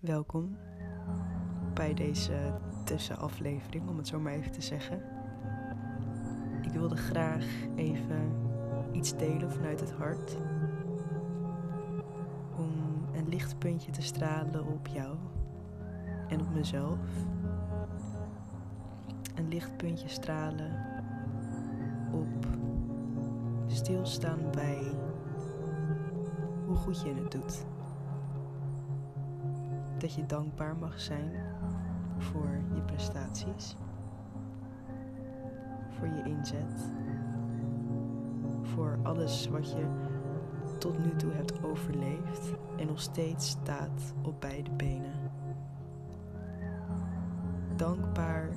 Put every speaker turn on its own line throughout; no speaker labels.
Welkom bij deze tussenaflevering, om het zo maar even te zeggen. Ik wilde graag even iets delen vanuit het hart. Om een lichtpuntje te stralen op jou en op mezelf. Een lichtpuntje stralen op stilstaan bij hoe goed je het doet. Dat je dankbaar mag zijn voor je prestaties, voor je inzet, voor alles wat je tot nu toe hebt overleefd en nog steeds staat op beide benen. Dankbaar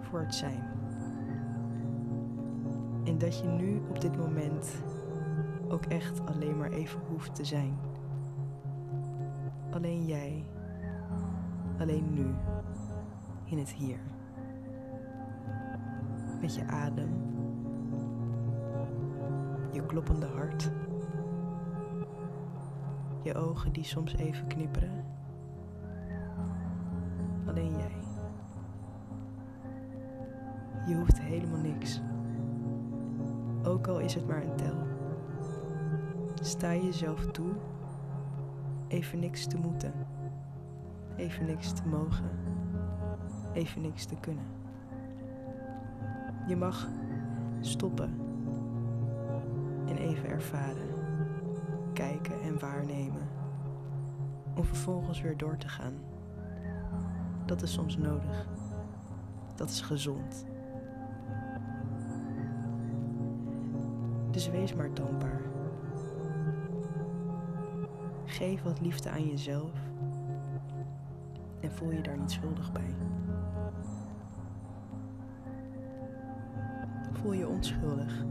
voor het zijn. En dat je nu op dit moment ook echt alleen maar even hoeft te zijn. Alleen jij, alleen nu, in het hier. Met je adem, je kloppende hart, je ogen die soms even knipperen. Alleen jij. Je hoeft helemaal niks. Ook al is het maar een tel. Sta jezelf toe even niks te moeten, even niks te mogen, even niks te kunnen. Je mag stoppen en even ervaren, kijken en waarnemen, om vervolgens weer door te gaan. Dat is soms nodig. Dat is gezond. Dus wees maar dankbaar. Geef wat liefde aan jezelf en voel je daar niet schuldig bij. Voel je onschuldig.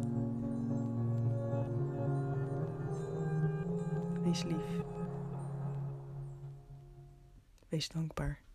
Wees lief. Wees dankbaar.